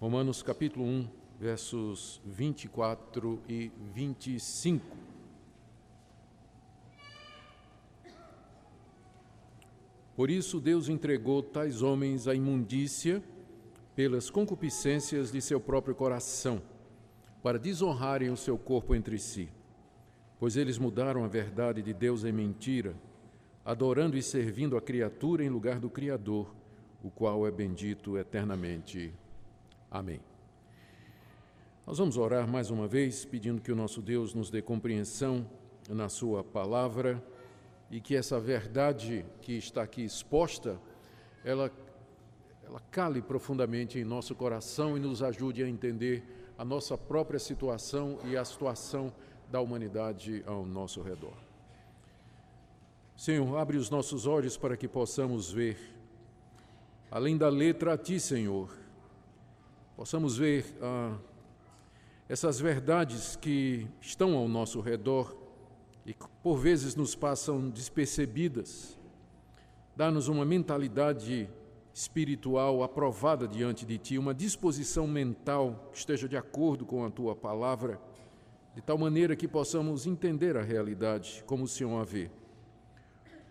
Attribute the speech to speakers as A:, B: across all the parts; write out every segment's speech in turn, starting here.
A: Romanos capítulo 1, versos 24 e 25. Por isso Deus entregou tais homens à imundícia pelas concupiscências de seu próprio coração, para desonrarem o seu corpo entre si. Pois eles mudaram a verdade de Deus em mentira, adorando e servindo a criatura em lugar do Criador, o qual é bendito eternamente. Amém. Nós vamos orar mais uma vez, pedindo que o nosso Deus nos dê compreensão na Sua palavra e que essa verdade que está aqui exposta, ela, ela cale profundamente em nosso coração e nos ajude a entender a nossa própria situação e a situação da humanidade ao nosso redor. Senhor, abre os nossos olhos para que possamos ver, além da letra a Ti, Senhor, possamos ver ah, essas verdades que estão ao nosso redor e que por vezes nos passam despercebidas. Dá-nos uma mentalidade espiritual aprovada diante de Ti, uma disposição mental que esteja de acordo com a Tua palavra de tal maneira que possamos entender a realidade como o Senhor a vê.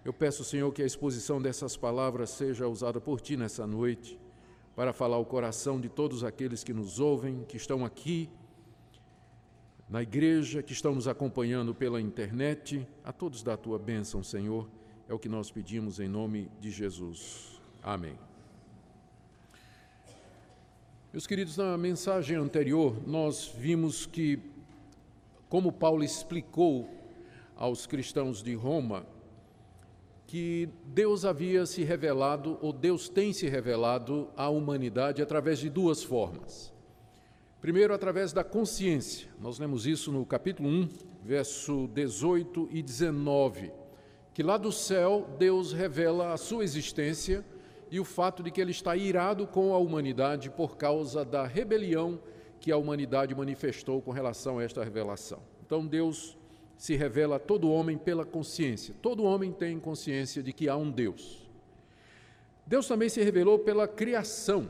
A: Eu peço, Senhor, que a exposição dessas palavras seja usada por Ti nessa noite, para falar o coração de todos aqueles que nos ouvem, que estão aqui na igreja, que estão nos acompanhando pela internet, a todos da Tua bênção, Senhor, é o que nós pedimos em nome de Jesus. Amém. Meus queridos, na mensagem anterior, nós vimos que como Paulo explicou aos cristãos de Roma, que Deus havia se revelado, ou Deus tem se revelado à humanidade através de duas formas. Primeiro, através da consciência. Nós lemos isso no capítulo 1, verso 18 e 19, que lá do céu Deus revela a sua existência e o fato de que ele está irado com a humanidade por causa da rebelião que a humanidade manifestou com relação a esta revelação. Então Deus se revela a todo homem pela consciência. Todo homem tem consciência de que há um Deus. Deus também se revelou pela criação.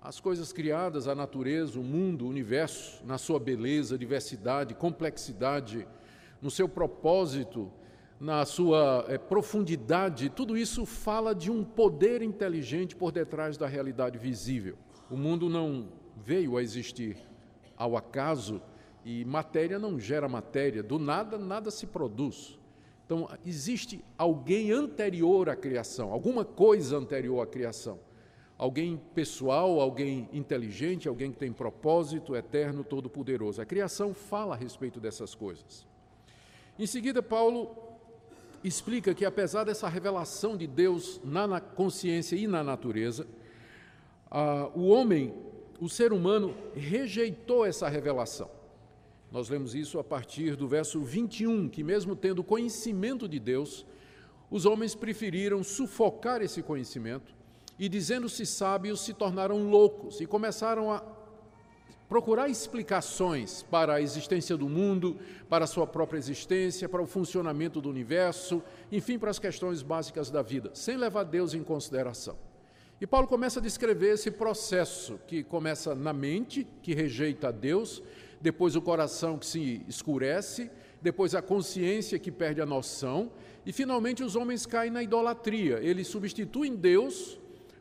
A: As coisas criadas, a natureza, o mundo, o universo, na sua beleza, diversidade, complexidade, no seu propósito, na sua é, profundidade, tudo isso fala de um poder inteligente por detrás da realidade visível. O mundo não veio a existir ao acaso e matéria não gera matéria, do nada, nada se produz. Então, existe alguém anterior à criação, alguma coisa anterior à criação. Alguém pessoal, alguém inteligente, alguém que tem propósito eterno, todo-poderoso. A criação fala a respeito dessas coisas. Em seguida, Paulo explica que, apesar dessa revelação de Deus na consciência e na natureza, o homem o ser humano rejeitou essa revelação. Nós lemos isso a partir do verso 21, que, mesmo tendo conhecimento de Deus, os homens preferiram sufocar esse conhecimento e, dizendo-se sábios, se tornaram loucos e começaram a procurar explicações para a existência do mundo, para a sua própria existência, para o funcionamento do universo, enfim, para as questões básicas da vida, sem levar Deus em consideração. E Paulo começa a descrever esse processo que começa na mente, que rejeita Deus, depois o coração que se escurece, depois a consciência que perde a noção, e finalmente os homens caem na idolatria. Eles substituem Deus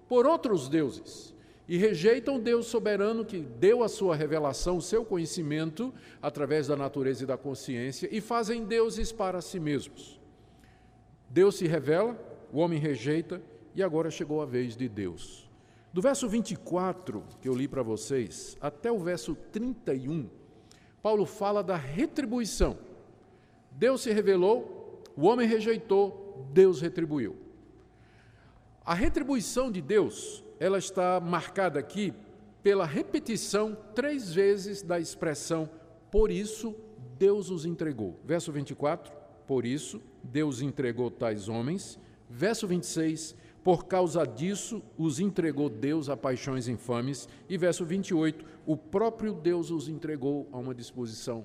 A: por outros deuses e rejeitam Deus soberano que deu a sua revelação, o seu conhecimento através da natureza e da consciência e fazem deuses para si mesmos. Deus se revela, o homem rejeita e agora chegou a vez de Deus. Do verso 24, que eu li para vocês, até o verso 31, Paulo fala da retribuição. Deus se revelou, o homem rejeitou, Deus retribuiu. A retribuição de Deus, ela está marcada aqui pela repetição três vezes da expressão por isso Deus os entregou. Verso 24, por isso Deus entregou tais homens. Verso 26, por causa disso, os entregou Deus a paixões infames. E verso 28, o próprio Deus os entregou a uma disposição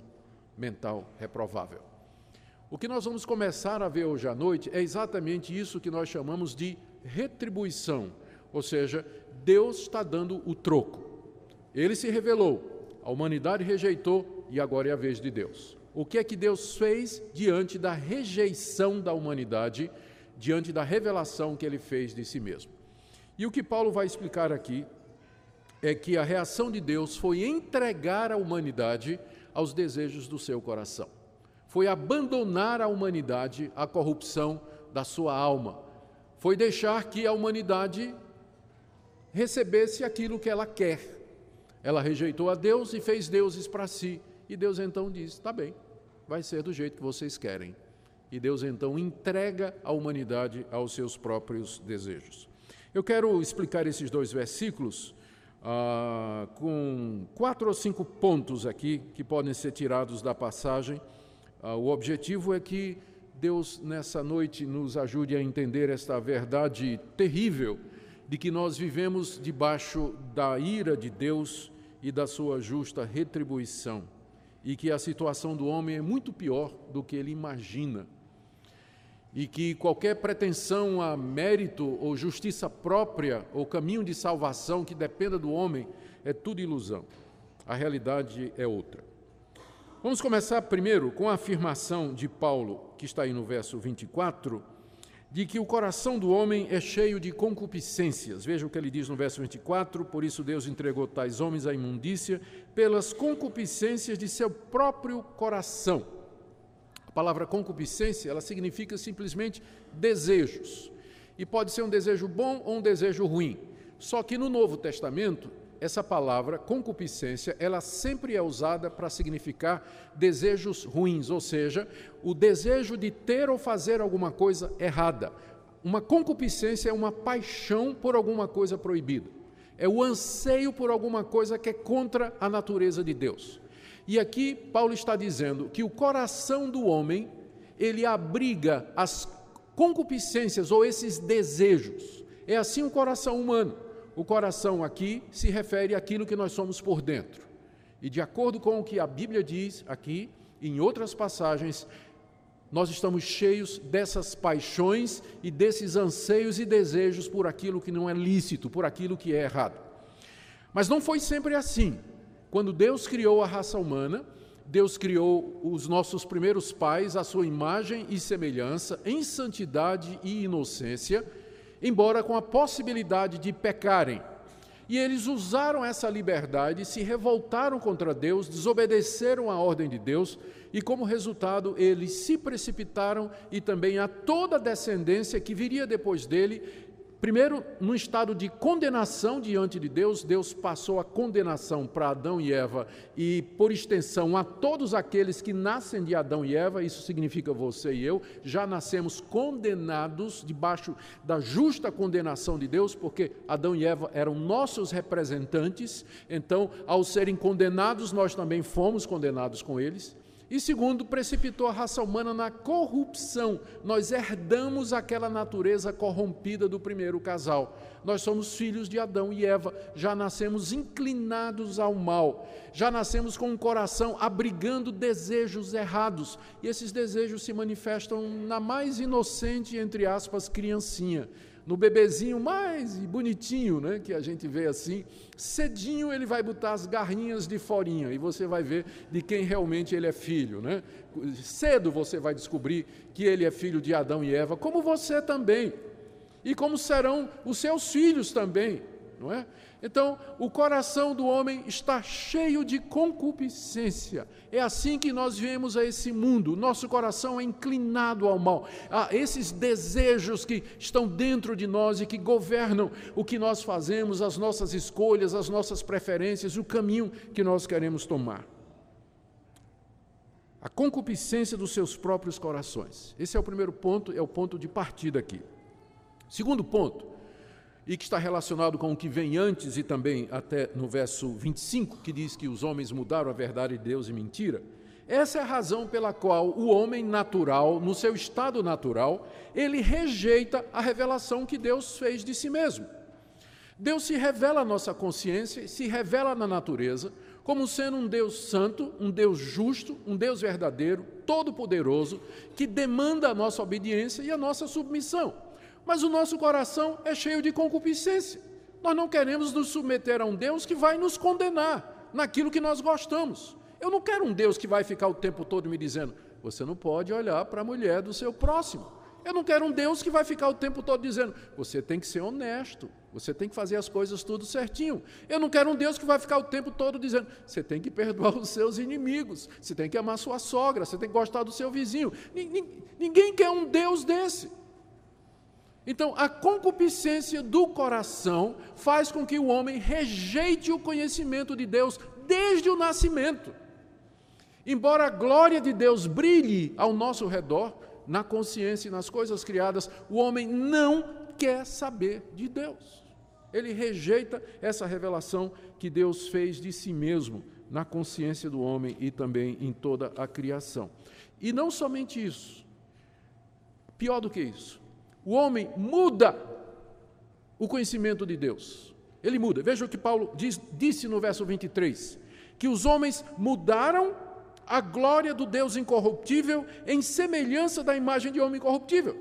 A: mental reprovável. O que nós vamos começar a ver hoje à noite é exatamente isso que nós chamamos de retribuição, ou seja, Deus está dando o troco. Ele se revelou, a humanidade rejeitou e agora é a vez de Deus. O que é que Deus fez diante da rejeição da humanidade, diante da revelação que ele fez de si mesmo? E o que Paulo vai explicar aqui é que a reação de Deus foi entregar a humanidade aos desejos do seu coração. Foi abandonar a humanidade à corrupção da sua alma. Foi deixar que a humanidade recebesse aquilo que ela quer. Ela rejeitou a Deus e fez deuses para si. E Deus então diz: está bem, vai ser do jeito que vocês querem. E Deus então entrega a humanidade aos seus próprios desejos. Eu quero explicar esses dois versículos ah, com quatro ou cinco pontos aqui que podem ser tirados da passagem. Ah, o objetivo é que Deus, nessa noite, nos ajude a entender esta verdade terrível de que nós vivemos debaixo da ira de Deus e da sua justa retribuição, e que a situação do homem é muito pior do que ele imagina, e que qualquer pretensão a mérito ou justiça própria ou caminho de salvação que dependa do homem é tudo ilusão. A realidade é outra. Vamos começar primeiro com a afirmação de Paulo, que está aí no verso 24 de que o coração do homem é cheio de concupiscências. Veja o que ele diz no verso 24: Por isso Deus entregou tais homens à imundícia pelas concupiscências de seu próprio coração. A palavra concupiscência, ela significa simplesmente desejos. E pode ser um desejo bom ou um desejo ruim. Só que no Novo Testamento, essa palavra concupiscência, ela sempre é usada para significar desejos ruins, ou seja, o desejo de ter ou fazer alguma coisa errada. Uma concupiscência é uma paixão por alguma coisa proibida. É o anseio por alguma coisa que é contra a natureza de Deus. E aqui Paulo está dizendo que o coração do homem, ele abriga as concupiscências ou esses desejos. É assim o coração humano o coração aqui se refere àquilo que nós somos por dentro. E de acordo com o que a Bíblia diz aqui, em outras passagens, nós estamos cheios dessas paixões e desses anseios e desejos por aquilo que não é lícito, por aquilo que é errado. Mas não foi sempre assim. Quando Deus criou a raça humana, Deus criou os nossos primeiros pais à sua imagem e semelhança, em santidade e inocência embora com a possibilidade de pecarem. E eles usaram essa liberdade, se revoltaram contra Deus, desobedeceram a ordem de Deus, e como resultado, eles se precipitaram e também a toda a descendência que viria depois dele Primeiro, no estado de condenação diante de Deus, Deus passou a condenação para Adão e Eva e, por extensão, a todos aqueles que nascem de Adão e Eva, isso significa você e eu, já nascemos condenados debaixo da justa condenação de Deus, porque Adão e Eva eram nossos representantes, então, ao serem condenados, nós também fomos condenados com eles. E segundo, precipitou a raça humana na corrupção. Nós herdamos aquela natureza corrompida do primeiro casal. Nós somos filhos de Adão e Eva, já nascemos inclinados ao mal, já nascemos com um coração abrigando desejos errados. E esses desejos se manifestam na mais inocente, entre aspas, criancinha no bebezinho mais bonitinho, né, que a gente vê assim, cedinho ele vai botar as garrinhas de forinha e você vai ver de quem realmente ele é filho, né? Cedo você vai descobrir que ele é filho de Adão e Eva, como você também. E como serão os seus filhos também, não é? Então, o coração do homem está cheio de concupiscência. É assim que nós viemos a esse mundo. Nosso coração é inclinado ao mal. Há esses desejos que estão dentro de nós e que governam o que nós fazemos, as nossas escolhas, as nossas preferências, o caminho que nós queremos tomar. A concupiscência dos seus próprios corações. Esse é o primeiro ponto, é o ponto de partida aqui. Segundo ponto, e que está relacionado com o que vem antes e também até no verso 25, que diz que os homens mudaram a verdade de Deus e mentira. Essa é a razão pela qual o homem natural, no seu estado natural, ele rejeita a revelação que Deus fez de si mesmo. Deus se revela à nossa consciência, se revela na natureza, como sendo um Deus santo, um Deus justo, um Deus verdadeiro, todo-poderoso, que demanda a nossa obediência e a nossa submissão. Mas o nosso coração é cheio de concupiscência. Nós não queremos nos submeter a um Deus que vai nos condenar naquilo que nós gostamos. Eu não quero um Deus que vai ficar o tempo todo me dizendo: você não pode olhar para a mulher do seu próximo. Eu não quero um Deus que vai ficar o tempo todo dizendo: você tem que ser honesto, você tem que fazer as coisas tudo certinho. Eu não quero um Deus que vai ficar o tempo todo dizendo: você tem que perdoar os seus inimigos, você tem que amar sua sogra, você tem que gostar do seu vizinho. Ninguém quer um Deus desse. Então, a concupiscência do coração faz com que o homem rejeite o conhecimento de Deus desde o nascimento. Embora a glória de Deus brilhe ao nosso redor, na consciência e nas coisas criadas, o homem não quer saber de Deus. Ele rejeita essa revelação que Deus fez de si mesmo na consciência do homem e também em toda a criação. E não somente isso, pior do que isso, o homem muda o conhecimento de Deus. Ele muda. Veja o que Paulo diz, disse no verso 23: que os homens mudaram a glória do Deus incorruptível em semelhança da imagem de homem incorruptível.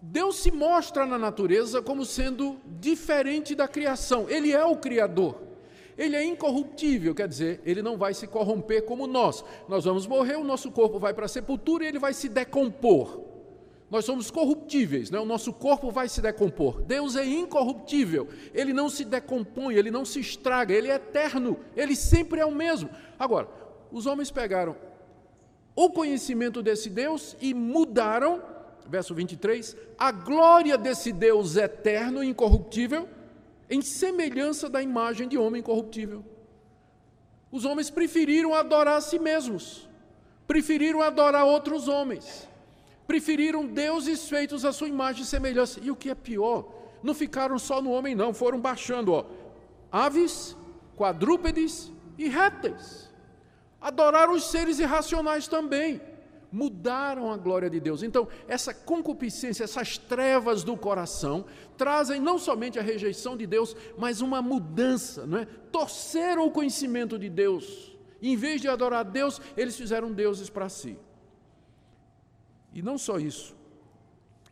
A: Deus se mostra na natureza como sendo diferente da criação. Ele é o Criador. Ele é incorruptível, quer dizer, ele não vai se corromper como nós. Nós vamos morrer, o nosso corpo vai para a sepultura e ele vai se decompor. Nós somos corruptíveis, né? o nosso corpo vai se decompor. Deus é incorruptível, ele não se decompõe, ele não se estraga, ele é eterno, ele sempre é o mesmo. Agora, os homens pegaram o conhecimento desse Deus e mudaram, verso 23, a glória desse Deus eterno e incorruptível em semelhança da imagem de homem corruptível. Os homens preferiram adorar a si mesmos, preferiram adorar outros homens, preferiram deuses feitos à sua imagem e semelhança. E o que é pior, não ficaram só no homem, não, foram baixando, ó, aves, quadrúpedes e répteis. Adoraram os seres irracionais também. Mudaram a glória de Deus. Então, essa concupiscência, essas trevas do coração, trazem não somente a rejeição de Deus, mas uma mudança, não é? Torceram o conhecimento de Deus. Em vez de adorar Deus, eles fizeram deuses para si. E não só isso.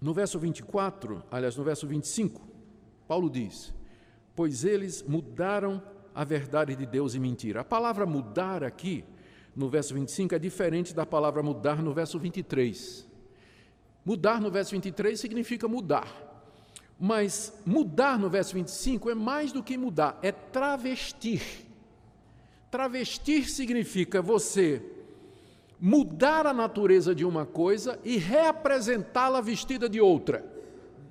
A: No verso 24, aliás, no verso 25, Paulo diz: Pois eles mudaram a verdade de Deus em mentira. A palavra mudar aqui no verso 25 é diferente da palavra mudar no verso 23. Mudar no verso 23 significa mudar. Mas mudar no verso 25 é mais do que mudar, é travestir. Travestir significa você mudar a natureza de uma coisa e reapresentá-la vestida de outra.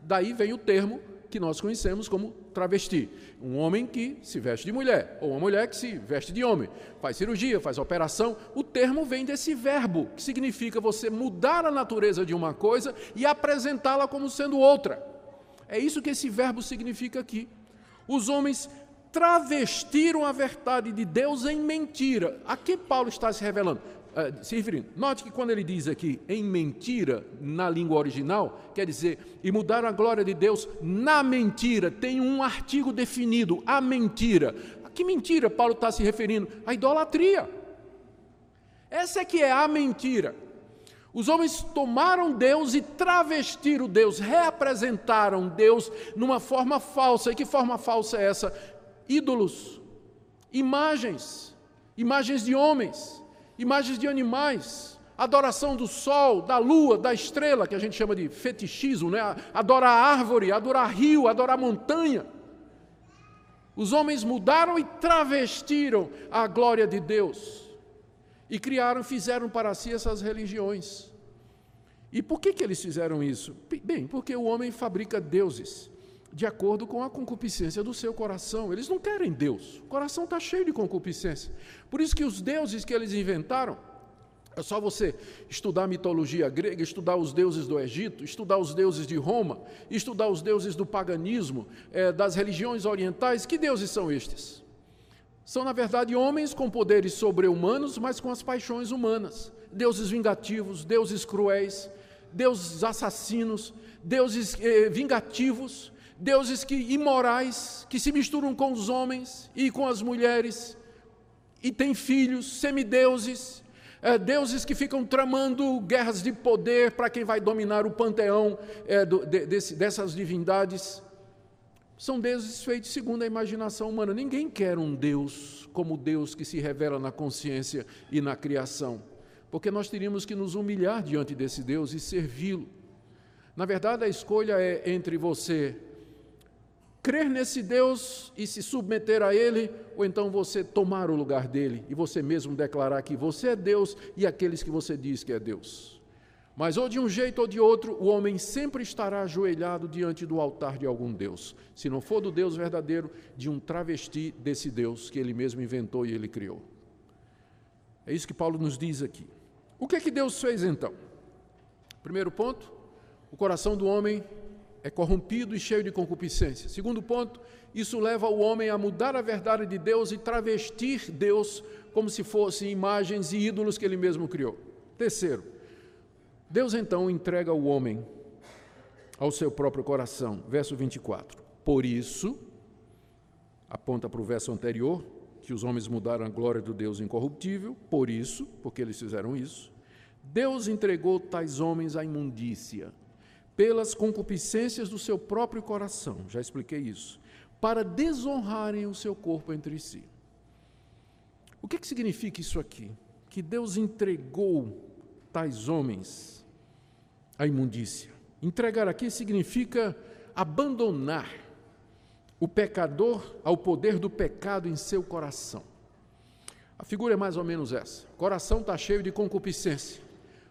A: Daí vem o termo que nós conhecemos como travesti. Um homem que se veste de mulher, ou uma mulher que se veste de homem, faz cirurgia, faz operação. O termo vem desse verbo, que significa você mudar a natureza de uma coisa e apresentá-la como sendo outra. É isso que esse verbo significa aqui. Os homens travestiram a verdade de Deus em mentira. A que Paulo está se revelando? Uh. Note que quando ele diz aqui em mentira, na língua original, quer dizer, e mudar a glória de Deus na mentira, tem um artigo definido, a mentira. A que mentira Paulo está se referindo? A idolatria. Essa é que é a mentira. Os homens tomaram Deus e travestiram Deus, reapresentaram Deus numa forma falsa. E que forma falsa é essa? Ídolos, imagens, imagens de homens imagens de animais, adoração do sol, da lua, da estrela, que a gente chama de fetichismo, né? adorar árvore, adorar rio, adorar montanha. Os homens mudaram e travestiram a glória de Deus e criaram, fizeram para si essas religiões. E por que, que eles fizeram isso? Bem, porque o homem fabrica deuses de acordo com a concupiscência do seu coração. Eles não querem Deus. O coração está cheio de concupiscência. Por isso que os deuses que eles inventaram, é só você estudar a mitologia grega, estudar os deuses do Egito, estudar os deuses de Roma, estudar os deuses do paganismo, é, das religiões orientais. Que deuses são estes? São, na verdade, homens com poderes sobre-humanos, mas com as paixões humanas. Deuses vingativos, deuses cruéis, deuses assassinos, deuses eh, vingativos, deuses que imorais, que se misturam com os homens e com as mulheres, e têm filhos, semideuses, é, deuses que ficam tramando guerras de poder para quem vai dominar o panteão é, do, de, desse, dessas divindades. são deuses feitos segundo a imaginação humana. Ninguém quer um Deus como Deus que se revela na consciência e na criação, porque nós teríamos que nos humilhar diante desse Deus e servi-lo. Na verdade, a escolha é entre você crer nesse Deus e se submeter a Ele, ou então você tomar o lugar dele e você mesmo declarar que você é Deus e aqueles que você diz que é Deus. Mas ou de um jeito ou de outro, o homem sempre estará ajoelhado diante do altar de algum Deus. Se não for do Deus verdadeiro, de um travesti desse Deus que ele mesmo inventou e ele criou. É isso que Paulo nos diz aqui. O que é que Deus fez então? Primeiro ponto, o coração do homem é corrompido e cheio de concupiscência. Segundo ponto, isso leva o homem a mudar a verdade de Deus e travestir Deus como se fossem imagens e ídolos que ele mesmo criou. Terceiro, Deus então entrega o homem ao seu próprio coração. Verso 24. Por isso, aponta para o verso anterior, que os homens mudaram a glória do Deus incorruptível, por isso, porque eles fizeram isso, Deus entregou tais homens à imundícia, pelas concupiscências do seu próprio coração, já expliquei isso, para desonrarem o seu corpo entre si. O que, que significa isso aqui? Que Deus entregou tais homens a imundícia. Entregar aqui significa abandonar o pecador ao poder do pecado em seu coração. A figura é mais ou menos essa: o coração está cheio de concupiscência,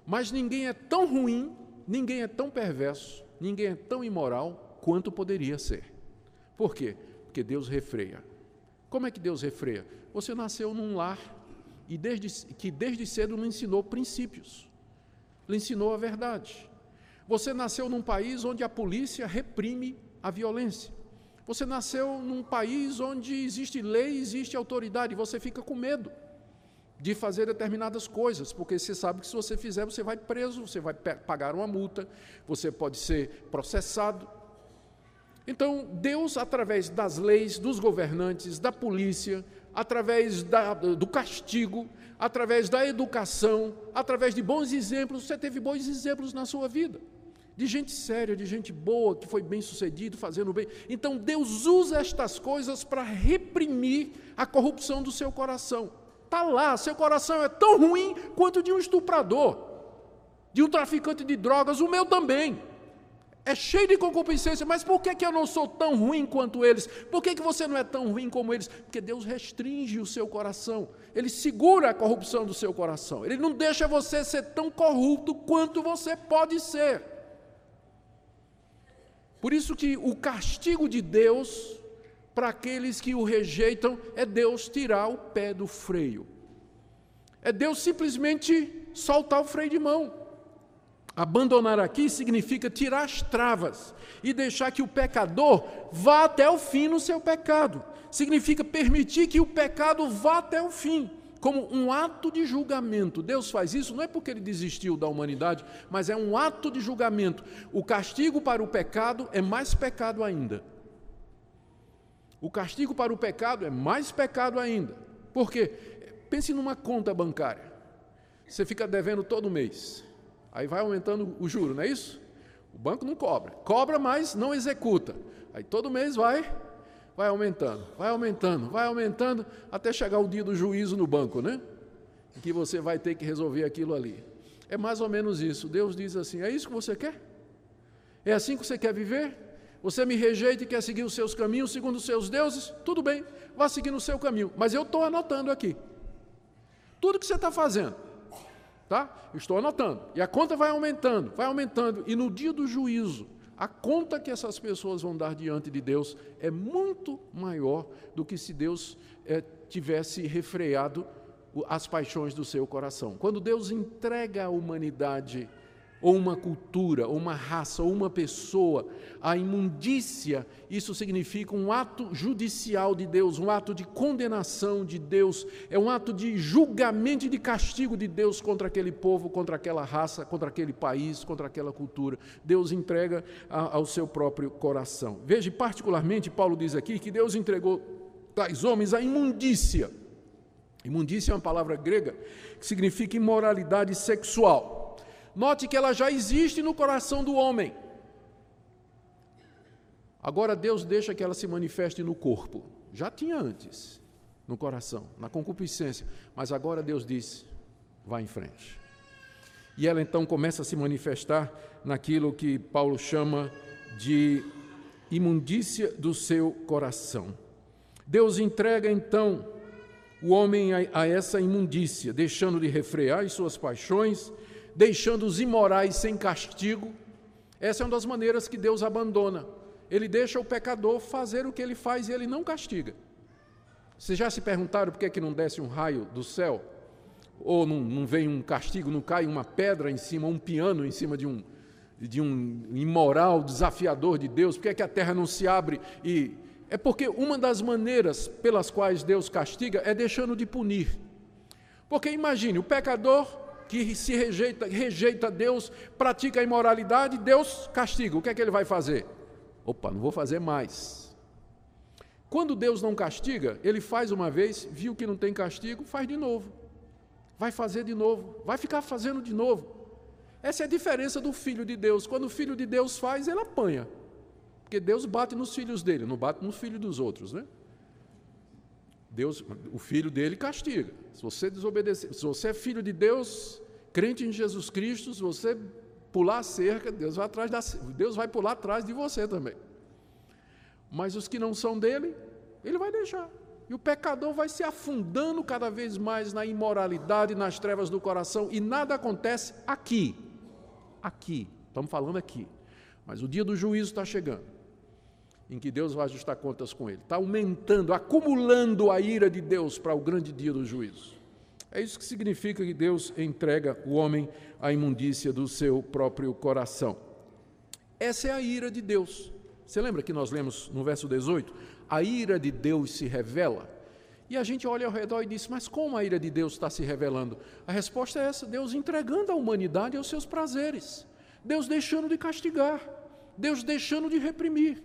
A: mas ninguém é tão ruim, ninguém é tão perverso, ninguém é tão imoral quanto poderia ser. Por quê? Porque Deus refreia. Como é que Deus refreia? Você nasceu num lar e desde, que desde cedo lhe ensinou princípios, lhe ensinou a verdade. Você nasceu num país onde a polícia reprime a violência. Você nasceu num país onde existe lei, existe autoridade, você fica com medo de fazer determinadas coisas, porque você sabe que se você fizer, você vai preso, você vai pagar uma multa, você pode ser processado. Então, Deus, através das leis, dos governantes, da polícia, através da, do castigo, através da educação, através de bons exemplos, você teve bons exemplos na sua vida de gente séria, de gente boa, que foi bem sucedido, fazendo bem. Então Deus usa estas coisas para reprimir a corrupção do seu coração. Está lá, seu coração é tão ruim quanto de um estuprador, de um traficante de drogas, o meu também. É cheio de concupiscência, mas por que, que eu não sou tão ruim quanto eles? Por que, que você não é tão ruim como eles? Porque Deus restringe o seu coração, Ele segura a corrupção do seu coração, Ele não deixa você ser tão corrupto quanto você pode ser. Por isso que o castigo de Deus para aqueles que o rejeitam é Deus tirar o pé do freio. É Deus simplesmente soltar o freio de mão. Abandonar aqui significa tirar as travas e deixar que o pecador vá até o fim no seu pecado. Significa permitir que o pecado vá até o fim como um ato de julgamento. Deus faz isso não é porque ele desistiu da humanidade, mas é um ato de julgamento. O castigo para o pecado é mais pecado ainda. O castigo para o pecado é mais pecado ainda. Por quê? Pense numa conta bancária. Você fica devendo todo mês. Aí vai aumentando o juro, não é isso? O banco não cobra. Cobra, mas não executa. Aí todo mês vai vai aumentando, vai aumentando, vai aumentando, até chegar o dia do juízo no banco, né? Em que você vai ter que resolver aquilo ali. É mais ou menos isso. Deus diz assim: é isso que você quer? É assim que você quer viver? Você me rejeita e quer seguir os seus caminhos segundo os seus deuses? Tudo bem, vá seguindo o seu caminho. Mas eu estou anotando aqui. Tudo que você está fazendo. Tá? Estou anotando. E a conta vai aumentando, vai aumentando. E no dia do juízo, a conta que essas pessoas vão dar diante de Deus é muito maior do que se Deus é, tivesse refreado as paixões do seu coração. Quando Deus entrega a humanidade ou uma cultura, ou uma raça, ou uma pessoa, a imundícia, isso significa um ato judicial de Deus, um ato de condenação de Deus, é um ato de julgamento e de castigo de Deus contra aquele povo, contra aquela raça, contra aquele país, contra aquela cultura. Deus entrega a, ao seu próprio coração. Veja, particularmente, Paulo diz aqui que Deus entregou tais homens à imundícia. Imundícia é uma palavra grega que significa imoralidade sexual. Note que ela já existe no coração do homem. Agora Deus deixa que ela se manifeste no corpo. Já tinha antes, no coração, na concupiscência. Mas agora Deus diz: vá em frente. E ela então começa a se manifestar naquilo que Paulo chama de imundícia do seu coração. Deus entrega então o homem a, essa imundícia, deixando de refrear as suas paixões, deixando os imorais sem castigo. Essa é uma das maneiras que Deus abandona. Ele deixa o pecador fazer o que ele faz e ele não castiga. Vocês já se perguntaram por que, é que não desce um raio do céu? Ou não, não vem um castigo, não cai uma pedra em cima, um piano em cima de um, de um imoral desafiador de Deus? Por que, é que a terra não se abre e. É porque uma das maneiras pelas quais Deus castiga é deixando de punir. Porque imagine, o pecador que se rejeita, rejeita Deus, pratica a imoralidade, Deus castiga. O que é que ele vai fazer? Opa, não vou fazer mais. Quando Deus não castiga, ele faz uma vez, viu que não tem castigo, faz de novo. Vai fazer de novo, vai ficar fazendo de novo. Essa é a diferença do filho de Deus. Quando o filho de Deus faz, ele apanha. Porque Deus bate nos filhos dele, não bate nos filhos dos outros, né? Deus, o filho dele castiga. Se você desobedecer, se você é filho de Deus, crente em Jesus Cristo, se você pular a cerca, Deus vai atrás da, Deus vai pular atrás de você também. Mas os que não são dele, ele vai deixar. E o pecador vai se afundando cada vez mais na imoralidade, nas trevas do coração, e nada acontece aqui. Aqui, estamos falando aqui. Mas o dia do juízo está chegando, em que Deus vai ajustar contas com ele. Está aumentando, acumulando a ira de Deus para o grande dia do juízo. É isso que significa que Deus entrega o homem à imundícia do seu próprio coração. Essa é a ira de Deus. Você lembra que nós lemos no verso 18? A ira de Deus se revela. E a gente olha ao redor e diz: Mas como a ira de Deus está se revelando? A resposta é essa: Deus entregando a humanidade aos seus prazeres, Deus deixando de castigar, Deus deixando de reprimir,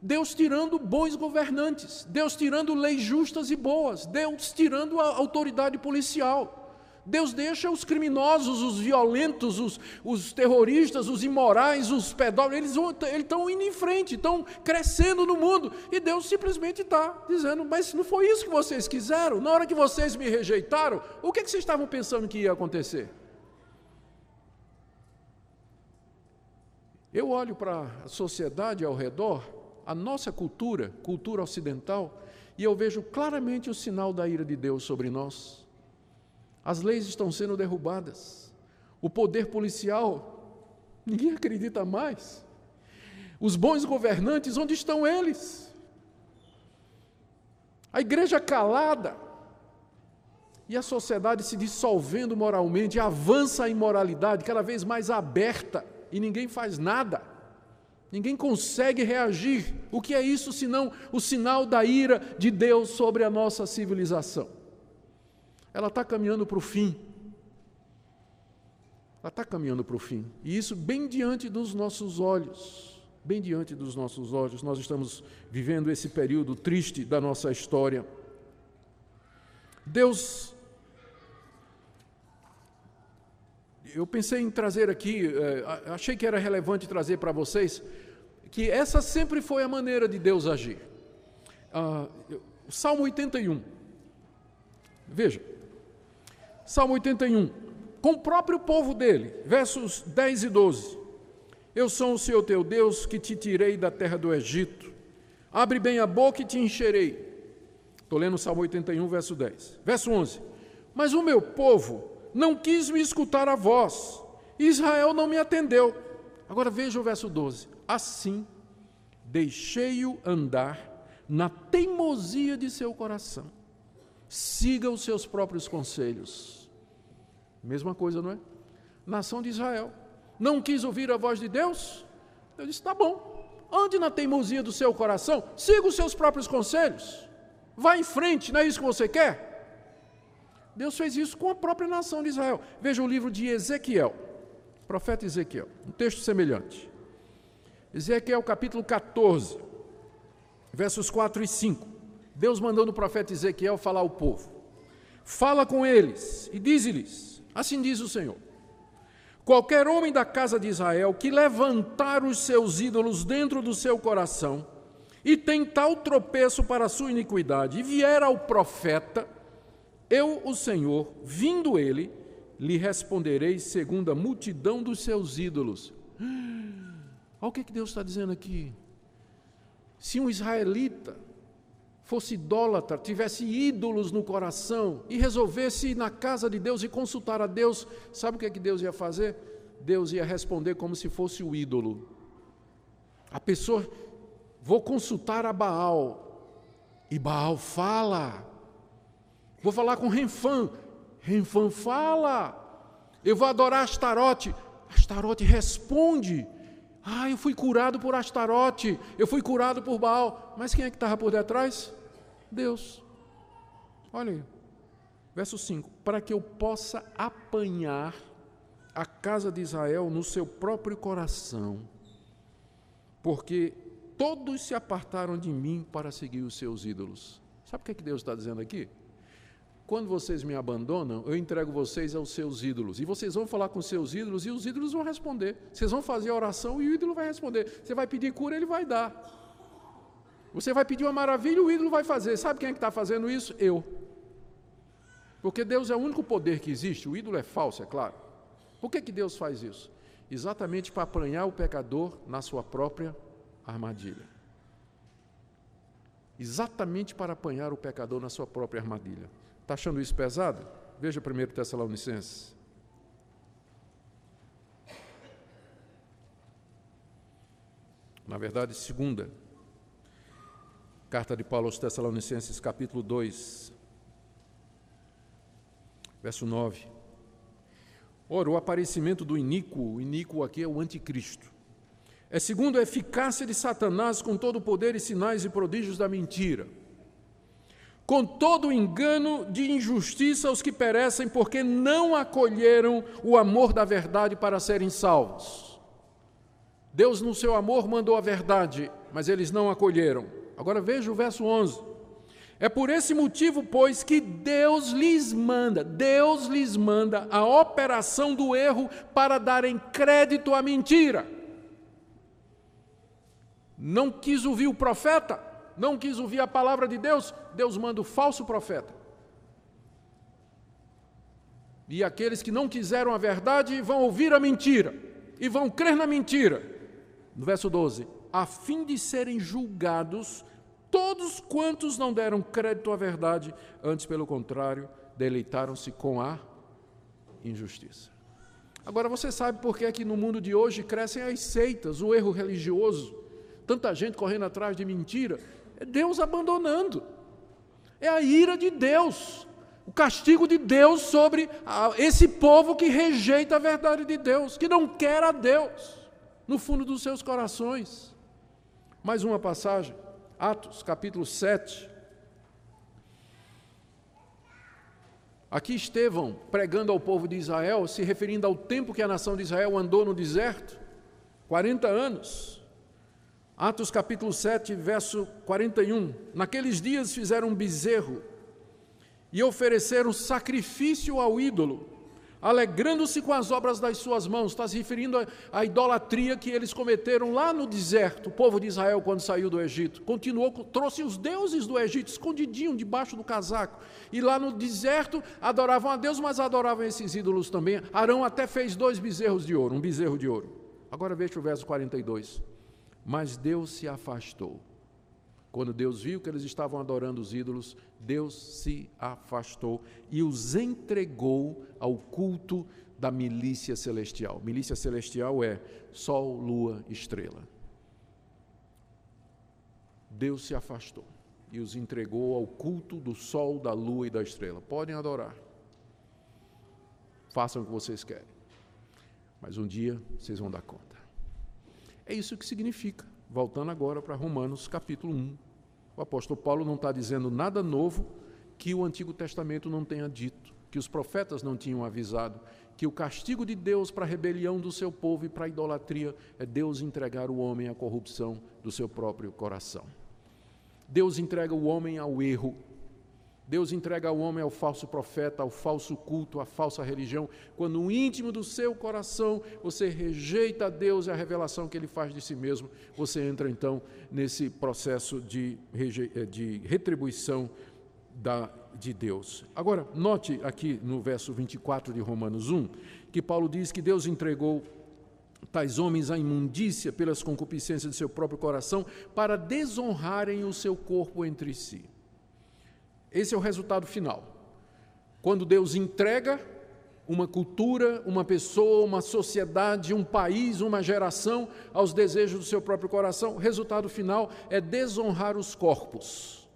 A: Deus tirando bons governantes, Deus tirando leis justas e boas, Deus tirando a autoridade policial. Deus deixa os criminosos, os violentos, os, os terroristas, os imorais, os pedófilos, eles estão indo em frente, estão crescendo no mundo. E Deus simplesmente está dizendo: Mas não foi isso que vocês quiseram? Na hora que vocês me rejeitaram, o que, que vocês estavam pensando que ia acontecer? Eu olho para a sociedade ao redor, a nossa cultura, cultura ocidental, e eu vejo claramente o sinal da ira de Deus sobre nós. As leis estão sendo derrubadas. O poder policial, ninguém acredita mais. Os bons governantes, onde estão eles? A igreja calada. E a sociedade se dissolvendo moralmente, avança a imoralidade cada vez mais aberta e ninguém faz nada. Ninguém consegue reagir. O que é isso senão o sinal da ira de Deus sobre a nossa civilização? ela está caminhando para o fim. Ela está caminhando para o fim. E isso bem diante dos nossos olhos. Bem diante dos nossos olhos. Nós estamos vivendo esse período triste da nossa história. Deus. Eu pensei em trazer aqui, eh, achei que era relevante trazer para vocês, que essa sempre foi a maneira de Deus agir. Ah, Salmo 81. Veja, Salmo 81, com o próprio povo dele, versos 10 e 12. Eu sou o Senhor teu Deus que te tirei da terra do Egito. Abre bem a boca e te encherei. Estou lendo Salmo 81, verso 10. Verso 11. Mas o meu povo não quis me escutar a voz, Israel não me atendeu. Agora veja o verso 12. Assim deixei-o andar na teimosia de seu coração. Siga os seus próprios conselhos Mesma coisa, não é? Nação de Israel. Não quis ouvir a voz de Deus? Eu disse: tá bom. Ande na teimosia do seu coração, siga os seus próprios conselhos. Vá em frente, não é isso que você quer? Deus fez isso com a própria nação de Israel. Veja o livro de Ezequiel, profeta Ezequiel, um texto semelhante. Ezequiel capítulo 14, versos 4 e 5. Deus mandando o profeta Ezequiel falar ao povo. Fala com eles e diz-lhes: Assim diz o Senhor: Qualquer homem da casa de Israel que levantar os seus ídolos dentro do seu coração e tem tal tropeço para a sua iniquidade e vier ao profeta, eu, o Senhor, vindo ele, lhe responderei segundo a multidão dos seus ídolos. Olha o que, que Deus está dizendo aqui. Se um israelita fosse idólatra, tivesse ídolos no coração e resolvesse ir na casa de Deus e consultar a Deus, sabe o que, que Deus ia fazer? Deus ia responder como se fosse o ídolo. A pessoa, vou consultar a Baal, e Baal fala. Vou falar com Renfã, Renfã fala. Eu vou adorar Astarote, Astarote responde. Ah, eu fui curado por Astarote, eu fui curado por Baal. Mas quem é que estava por detrás? Deus. Olha aí, verso 5: Para que eu possa apanhar a casa de Israel no seu próprio coração, porque todos se apartaram de mim para seguir os seus ídolos. Sabe o que, é que Deus está dizendo aqui? Quando vocês me abandonam, eu entrego vocês aos seus ídolos. E vocês vão falar com seus ídolos e os ídolos vão responder. Vocês vão fazer a oração e o ídolo vai responder. Você vai pedir cura, ele vai dar. Você vai pedir uma maravilha, o ídolo vai fazer. Sabe quem é que está fazendo isso? Eu. Porque Deus é o único poder que existe. O ídolo é falso, é claro. Por que, que Deus faz isso? Exatamente para apanhar o pecador na sua própria armadilha. Exatamente para apanhar o pecador na sua própria armadilha. Está achando isso pesado? Veja 1 Tessalonicenses. Na verdade, segunda. Carta de Paulo aos Tessalonicenses, capítulo 2, verso 9. Ora, o aparecimento do iníquo, o iníquo aqui é o anticristo, é segundo a eficácia de Satanás com todo o poder e sinais e prodígios da mentira com todo o engano de injustiça aos que perecem, porque não acolheram o amor da verdade para serem salvos. Deus, no seu amor, mandou a verdade, mas eles não acolheram. Agora veja o verso 11. É por esse motivo, pois, que Deus lhes manda, Deus lhes manda a operação do erro para darem crédito à mentira. Não quis ouvir o profeta? Não quis ouvir a palavra de Deus, Deus manda o falso profeta. E aqueles que não quiseram a verdade vão ouvir a mentira e vão crer na mentira. No verso 12: a fim de serem julgados todos quantos não deram crédito à verdade, antes, pelo contrário, deleitaram-se com a injustiça. Agora você sabe por que é que no mundo de hoje crescem as seitas, o erro religioso, tanta gente correndo atrás de mentira, é Deus abandonando. É a ira de Deus, o castigo de Deus sobre esse povo que rejeita a verdade de Deus, que não quer a Deus no fundo dos seus corações. Mais uma passagem, Atos, capítulo 7. Aqui Estevão pregando ao povo de Israel, se referindo ao tempo que a nação de Israel andou no deserto 40 anos. Atos capítulo 7, verso 41. Naqueles dias fizeram um bezerro e ofereceram sacrifício ao ídolo, alegrando-se com as obras das suas mãos. Está se referindo à idolatria que eles cometeram lá no deserto, o povo de Israel, quando saiu do Egito. Continuou, trouxe os deuses do Egito, escondidinho debaixo do casaco. E lá no deserto adoravam a Deus, mas adoravam esses ídolos também. Arão até fez dois bezerros de ouro, um bezerro de ouro. Agora veja o verso 42. Mas Deus se afastou. Quando Deus viu que eles estavam adorando os ídolos, Deus se afastou e os entregou ao culto da milícia celestial. Milícia celestial é sol, lua, estrela. Deus se afastou e os entregou ao culto do sol, da lua e da estrela. Podem adorar. Façam o que vocês querem. Mas um dia vocês vão dar conta. É isso que significa. Voltando agora para Romanos capítulo 1. O apóstolo Paulo não está dizendo nada novo que o Antigo Testamento não tenha dito, que os profetas não tinham avisado, que o castigo de Deus para a rebelião do seu povo e para a idolatria é Deus entregar o homem à corrupção do seu próprio coração. Deus entrega o homem ao erro. Deus entrega ao homem ao falso profeta, ao falso culto, à falsa religião, quando no íntimo do seu coração você rejeita a Deus e a revelação que ele faz de si mesmo, você entra então nesse processo de, eh, de retribuição da, de Deus. Agora, note aqui no verso 24 de Romanos 1, que Paulo diz que Deus entregou tais homens à imundícia pelas concupiscências de seu próprio coração para desonrarem o seu corpo entre si. Esse é o resultado final. Quando Deus entrega uma cultura, uma pessoa, uma sociedade, um país, uma geração aos desejos do seu próprio coração, o resultado final é desonrar os corpos,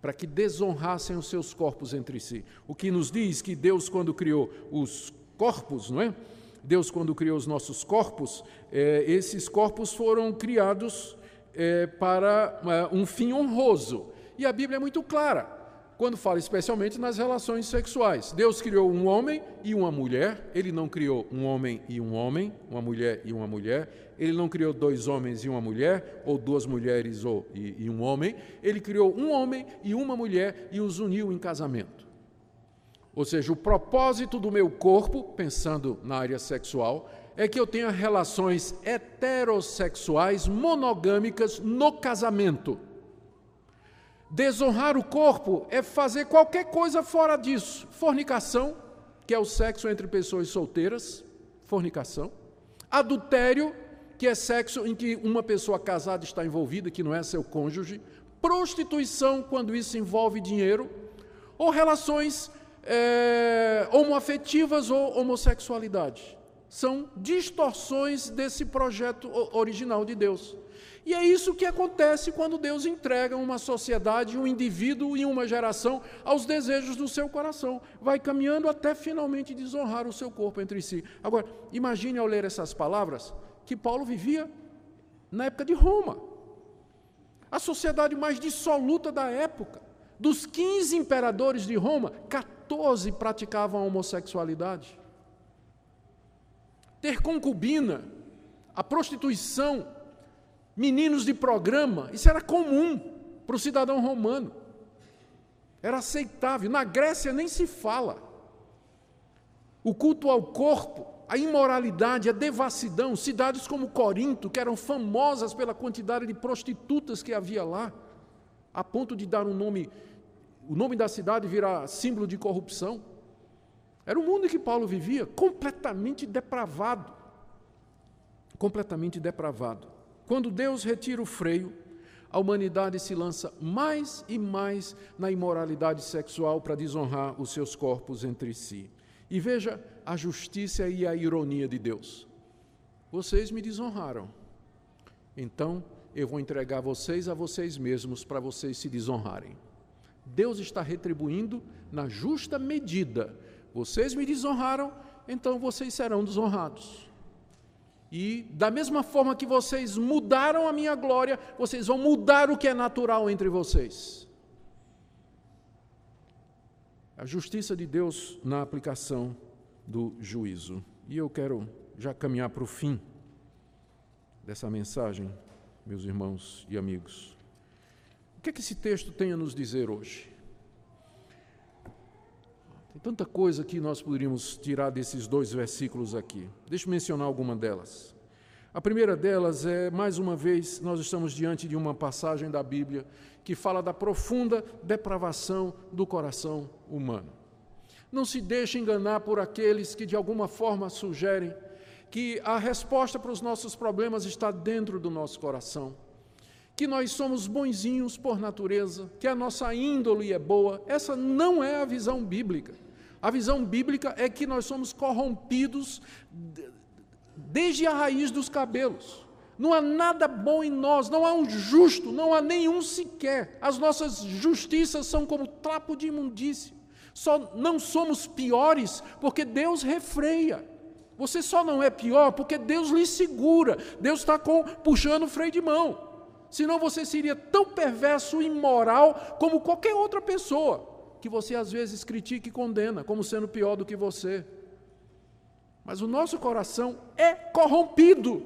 A: para que desonrassem os seus corpos entre si. O que nos diz que Deus, quando criou os corpos, não é? Deus, quando criou os nossos corpos, é, esses corpos foram criados é, para é, um fim honroso. E a Bíblia é muito clara quando fala especialmente nas relações sexuais. Deus criou um homem e uma mulher, ele não criou um homem e um homem, uma mulher e uma mulher, ele não criou dois homens e uma mulher, ou duas mulheres ou, e, e um homem, ele criou um homem e uma mulher e os uniu em casamento. Ou seja, o propósito do meu corpo, pensando na área sexual, é que eu tenha relações heterossexuais monogâmicas no casamento. Desonrar o corpo é fazer qualquer coisa fora disso. Fornicação, que é o sexo entre pessoas solteiras, fornicação. Adultério, que é sexo em que uma pessoa casada está envolvida, que não é seu cônjuge. Prostituição, quando isso envolve dinheiro. Ou relações é, homoafetivas ou homossexualidade. São distorções desse projeto original de Deus. E é isso que acontece quando Deus entrega uma sociedade, um indivíduo e uma geração aos desejos do seu coração. Vai caminhando até finalmente desonrar o seu corpo entre si. Agora, imagine ao ler essas palavras que Paulo vivia na época de Roma. A sociedade mais dissoluta da época. Dos 15 imperadores de Roma, 14 praticavam a homossexualidade. Ter concubina, a prostituição, meninos de programa, isso era comum para o cidadão romano. Era aceitável. Na Grécia nem se fala. O culto ao corpo, a imoralidade, a devassidão, cidades como Corinto, que eram famosas pela quantidade de prostitutas que havia lá, a ponto de dar um nome, o nome da cidade virar símbolo de corrupção. Era o mundo em que Paulo vivia, completamente depravado. Completamente depravado. Quando Deus retira o freio, a humanidade se lança mais e mais na imoralidade sexual para desonrar os seus corpos entre si. E veja a justiça e a ironia de Deus. Vocês me desonraram. Então eu vou entregar vocês a vocês mesmos para vocês se desonrarem. Deus está retribuindo na justa medida. Vocês me desonraram, então vocês serão desonrados. E da mesma forma que vocês mudaram a minha glória, vocês vão mudar o que é natural entre vocês. A justiça de Deus na aplicação do juízo. E eu quero já caminhar para o fim dessa mensagem, meus irmãos e amigos. O que é que esse texto tem a nos dizer hoje? Tem tanta coisa que nós poderíamos tirar desses dois versículos aqui. Deixa eu mencionar alguma delas. A primeira delas é, mais uma vez, nós estamos diante de uma passagem da Bíblia que fala da profunda depravação do coração humano. Não se deixe enganar por aqueles que de alguma forma sugerem que a resposta para os nossos problemas está dentro do nosso coração que nós somos bonzinhos por natureza, que a nossa índole é boa. Essa não é a visão bíblica. A visão bíblica é que nós somos corrompidos desde a raiz dos cabelos. Não há nada bom em nós, não há um justo, não há nenhum sequer. As nossas justiças são como trapo de imundície. Só não somos piores porque Deus refreia. Você só não é pior porque Deus lhe segura. Deus está puxando o freio de mão. Senão você seria tão perverso e imoral como qualquer outra pessoa que você às vezes critica e condena como sendo pior do que você. Mas o nosso coração é corrompido,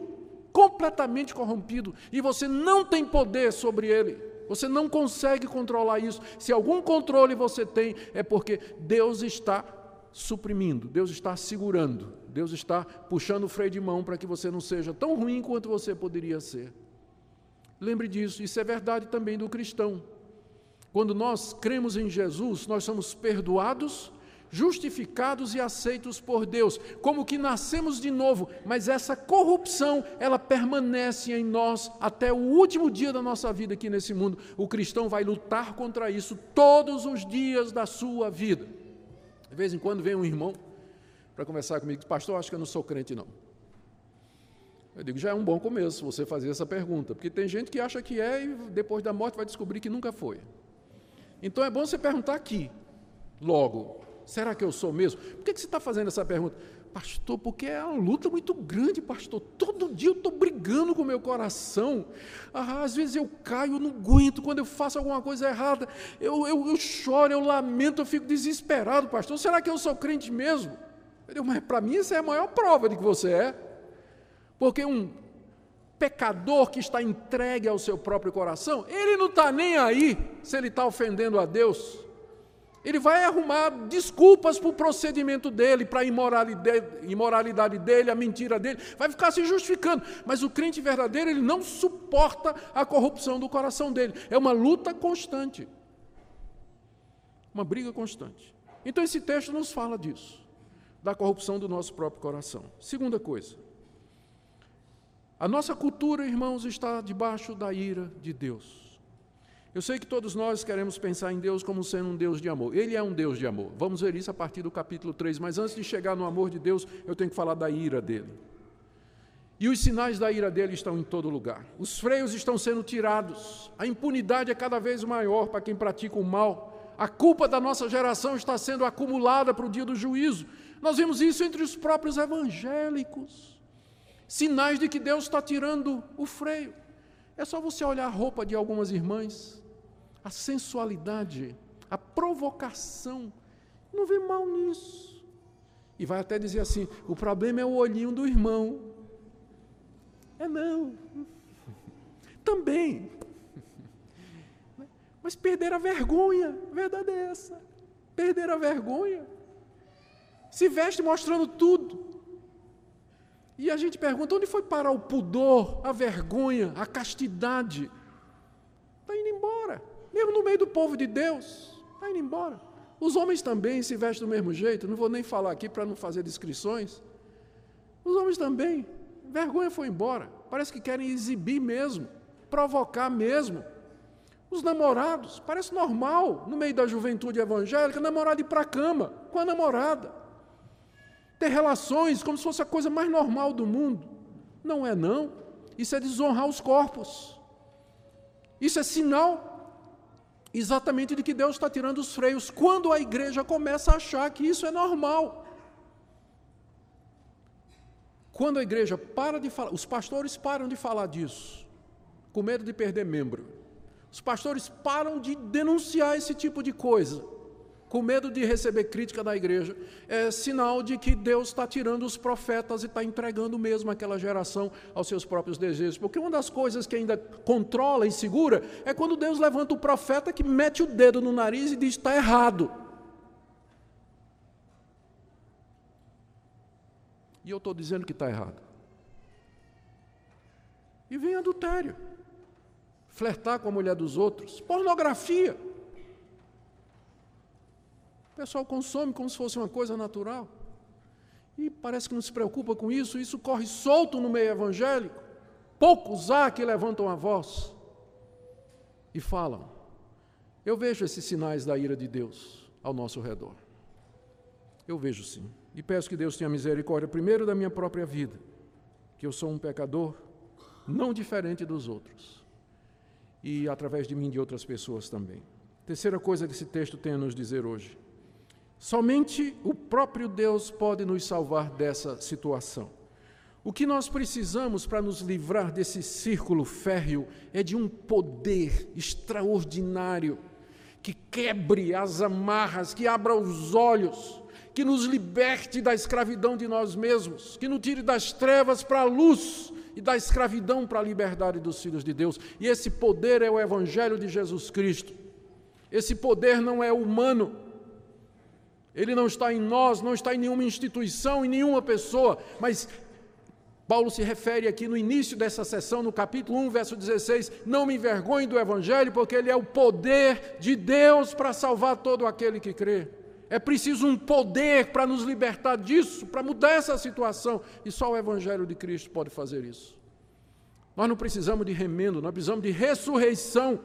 A: completamente corrompido, e você não tem poder sobre ele. Você não consegue controlar isso. Se algum controle você tem, é porque Deus está suprimindo, Deus está segurando, Deus está puxando o freio de mão para que você não seja tão ruim quanto você poderia ser. Lembre disso, isso é verdade também do cristão. Quando nós cremos em Jesus, nós somos perdoados, justificados e aceitos por Deus, como que nascemos de novo, mas essa corrupção, ela permanece em nós até o último dia da nossa vida aqui nesse mundo. O cristão vai lutar contra isso todos os dias da sua vida. De vez em quando vem um irmão para conversar comigo, pastor, acho que eu não sou crente não. Eu digo, já é um bom começo você fazer essa pergunta, porque tem gente que acha que é e depois da morte vai descobrir que nunca foi. Então é bom você perguntar aqui, logo, será que eu sou mesmo? Por que, você está fazendo essa pergunta? Pastor, porque é uma luta muito grande, pastor. Todo dia eu estou brigando com o meu coração. Ah, às vezes eu caio, eu não aguento. Quando eu faço alguma coisa errada, eu, eu, eu choro, eu lamento, eu fico desesperado, pastor. Será que eu sou crente mesmo? Para mim essa é a maior prova de que você é. Porque um pecador que está entregue ao seu próprio coração, ele não está nem aí se ele está ofendendo a Deus. Ele vai arrumar desculpas para o procedimento dele, para a imoralidade dele, a mentira dele, vai ficar se justificando. Mas o crente verdadeiro, ele não suporta a corrupção do coração dele. É uma luta constante. Uma briga constante. Então esse texto nos fala disso, da corrupção do nosso próprio coração. Segunda coisa, a nossa cultura, irmãos, está debaixo da ira de Deus. Eu sei que todos nós queremos pensar em Deus como sendo um Deus de amor. Ele é um Deus de amor. Vamos ver isso a partir do capítulo 3. Mas antes de chegar no amor de Deus, eu tenho que falar da ira dele. E os sinais da ira dele estão em todo lugar. Os freios estão sendo tirados. A impunidade é cada vez maior para quem pratica o mal. A culpa da nossa geração está sendo acumulada para o dia do juízo. Nós vemos isso entre os próprios evangélicos sinais de que Deus está tirando o freio. É só você olhar a roupa de algumas irmãs, a sensualidade, a provocação. Não vê mal nisso. E vai até dizer assim: o problema é o olhinho do irmão. É não. Também. Mas perder a vergonha, a verdade é essa. Perder a vergonha. Se veste mostrando tudo. E a gente pergunta: onde foi parar o pudor, a vergonha, a castidade? Está indo embora. Mesmo no meio do povo de Deus, está indo embora. Os homens também se vestem do mesmo jeito, não vou nem falar aqui para não fazer descrições. Os homens também. Vergonha foi embora. Parece que querem exibir mesmo, provocar mesmo. Os namorados, parece normal, no meio da juventude evangélica, namorar de ir para a cama com a namorada ter relações como se fosse a coisa mais normal do mundo. Não é não. Isso é desonrar os corpos. Isso é sinal exatamente de que Deus está tirando os freios quando a igreja começa a achar que isso é normal. Quando a igreja para de falar, os pastores param de falar disso, com medo de perder membro. Os pastores param de denunciar esse tipo de coisa com medo de receber crítica da igreja, é sinal de que Deus está tirando os profetas e está entregando mesmo aquela geração aos seus próprios desejos. Porque uma das coisas que ainda controla e segura é quando Deus levanta o profeta que mete o dedo no nariz e diz: está errado. E eu estou dizendo que está errado. E vem adultério, flertar com a mulher dos outros, pornografia. O pessoal consome como se fosse uma coisa natural. E parece que não se preocupa com isso, isso corre solto no meio evangélico. Poucos há que levantam a voz e falam. Eu vejo esses sinais da ira de Deus ao nosso redor. Eu vejo sim. E peço que Deus tenha misericórdia, primeiro, da minha própria vida, que eu sou um pecador não diferente dos outros, e através de mim de outras pessoas também. Terceira coisa que esse texto tem a nos dizer hoje: Somente o próprio Deus pode nos salvar dessa situação. O que nós precisamos para nos livrar desse círculo férreo é de um poder extraordinário que quebre as amarras, que abra os olhos, que nos liberte da escravidão de nós mesmos, que nos tire das trevas para a luz e da escravidão para a liberdade dos filhos de Deus. E esse poder é o Evangelho de Jesus Cristo. Esse poder não é humano. Ele não está em nós, não está em nenhuma instituição, em nenhuma pessoa, mas Paulo se refere aqui no início dessa sessão, no capítulo 1, verso 16: Não me envergonhe do Evangelho, porque ele é o poder de Deus para salvar todo aquele que crê. É preciso um poder para nos libertar disso, para mudar essa situação, e só o Evangelho de Cristo pode fazer isso. Nós não precisamos de remendo, nós precisamos de ressurreição.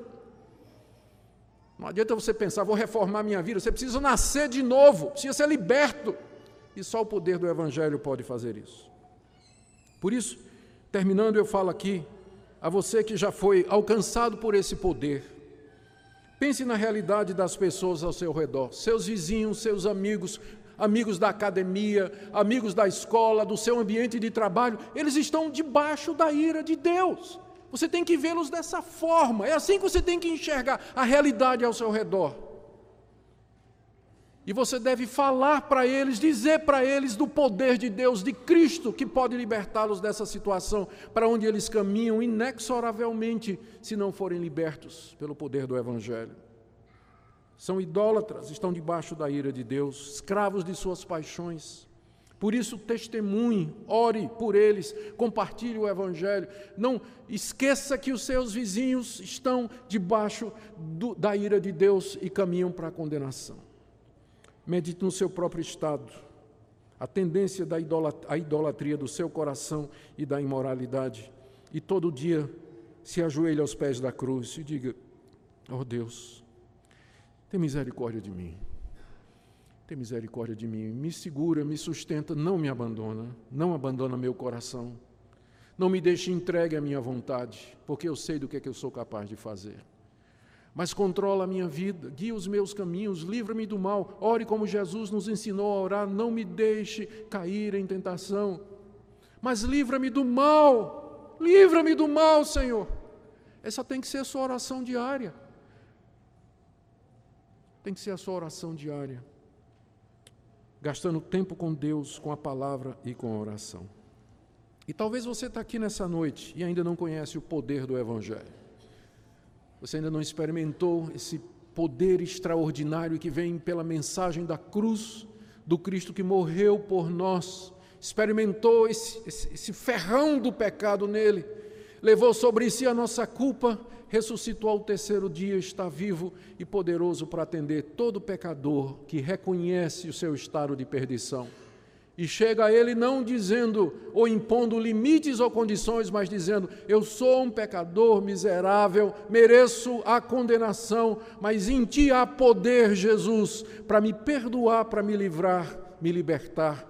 A: Não adianta você pensar, vou reformar minha vida, você precisa nascer de novo, precisa ser liberto, e só o poder do Evangelho pode fazer isso. Por isso, terminando, eu falo aqui a você que já foi alcançado por esse poder. Pense na realidade das pessoas ao seu redor, seus vizinhos, seus amigos, amigos da academia, amigos da escola, do seu ambiente de trabalho, eles estão debaixo da ira de Deus. Você tem que vê-los dessa forma, é assim que você tem que enxergar a realidade ao seu redor. E você deve falar para eles, dizer para eles do poder de Deus, de Cristo, que pode libertá-los dessa situação, para onde eles caminham inexoravelmente, se não forem libertos pelo poder do Evangelho. São idólatras, estão debaixo da ira de Deus, escravos de suas paixões. Por isso, testemunhe, ore por eles, compartilhe o Evangelho. Não esqueça que os seus vizinhos estão debaixo do, da ira de Deus e caminham para a condenação. Medite no seu próprio estado, a tendência da idolatria, idolatria do seu coração e da imoralidade. E todo dia se ajoelhe aos pés da cruz e diga: Oh Deus, tem misericórdia de mim. Tem misericórdia de mim. Me segura, me sustenta, não me abandona. Não abandona meu coração. Não me deixe entregue à minha vontade, porque eu sei do que, é que eu sou capaz de fazer mas controla a minha vida, guia os meus caminhos, livra-me do mal. Ore como Jesus nos ensinou a orar, não me deixe cair em tentação, mas livra-me do mal. Livra-me do mal, Senhor. Essa tem que ser a sua oração diária. Tem que ser a sua oração diária. Gastando tempo com Deus, com a palavra e com a oração. E talvez você está aqui nessa noite e ainda não conhece o poder do Evangelho. Você ainda não experimentou esse poder extraordinário que vem pela mensagem da cruz do Cristo que morreu por nós. Experimentou esse, esse, esse ferrão do pecado nele, levou sobre si a nossa culpa, ressuscitou ao terceiro dia, está vivo e poderoso para atender todo pecador que reconhece o seu estado de perdição e chega a Ele não dizendo ou impondo limites ou condições, mas dizendo: Eu sou um pecador miserável, mereço a condenação, mas em Ti há poder, Jesus, para me perdoar, para me livrar, me libertar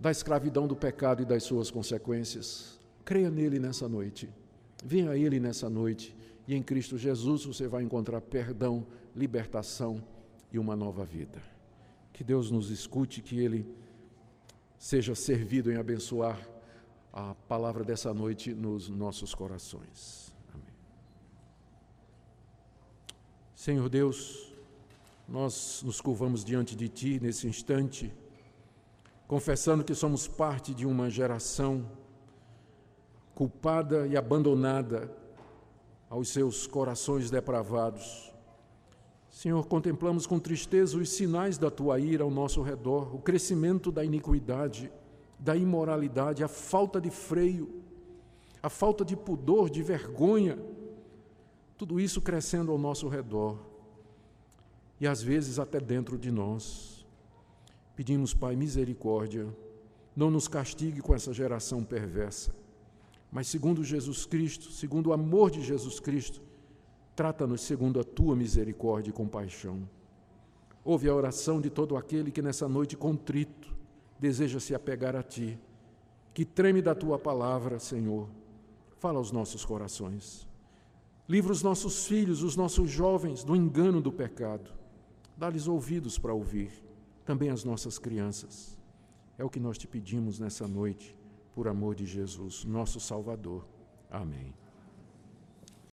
A: da escravidão do pecado e das suas consequências. Creia nele nessa noite. Venha a Ele nessa noite. E em Cristo Jesus você vai encontrar perdão, libertação e uma nova vida. Que Deus nos escute, que Ele seja servido em abençoar a palavra dessa noite nos nossos corações. Amém. Senhor Deus, nós nos curvamos diante de Ti nesse instante, confessando que somos parte de uma geração culpada e abandonada aos seus corações depravados Senhor, contemplamos com tristeza os sinais da tua ira ao nosso redor, o crescimento da iniquidade, da imoralidade, a falta de freio, a falta de pudor, de vergonha, tudo isso crescendo ao nosso redor e às vezes até dentro de nós. Pedimos, Pai, misericórdia, não nos castigue com essa geração perversa, mas segundo Jesus Cristo, segundo o amor de Jesus Cristo, Trata-nos segundo a tua misericórdia e compaixão. Ouve a oração de todo aquele que nessa noite contrito deseja se apegar a ti, que treme da tua palavra, Senhor. Fala aos nossos corações. Livra os nossos filhos, os nossos jovens do engano do pecado. Dá-lhes ouvidos para ouvir, também as nossas crianças. É o que nós te pedimos nessa noite, por amor de Jesus, nosso Salvador. Amém.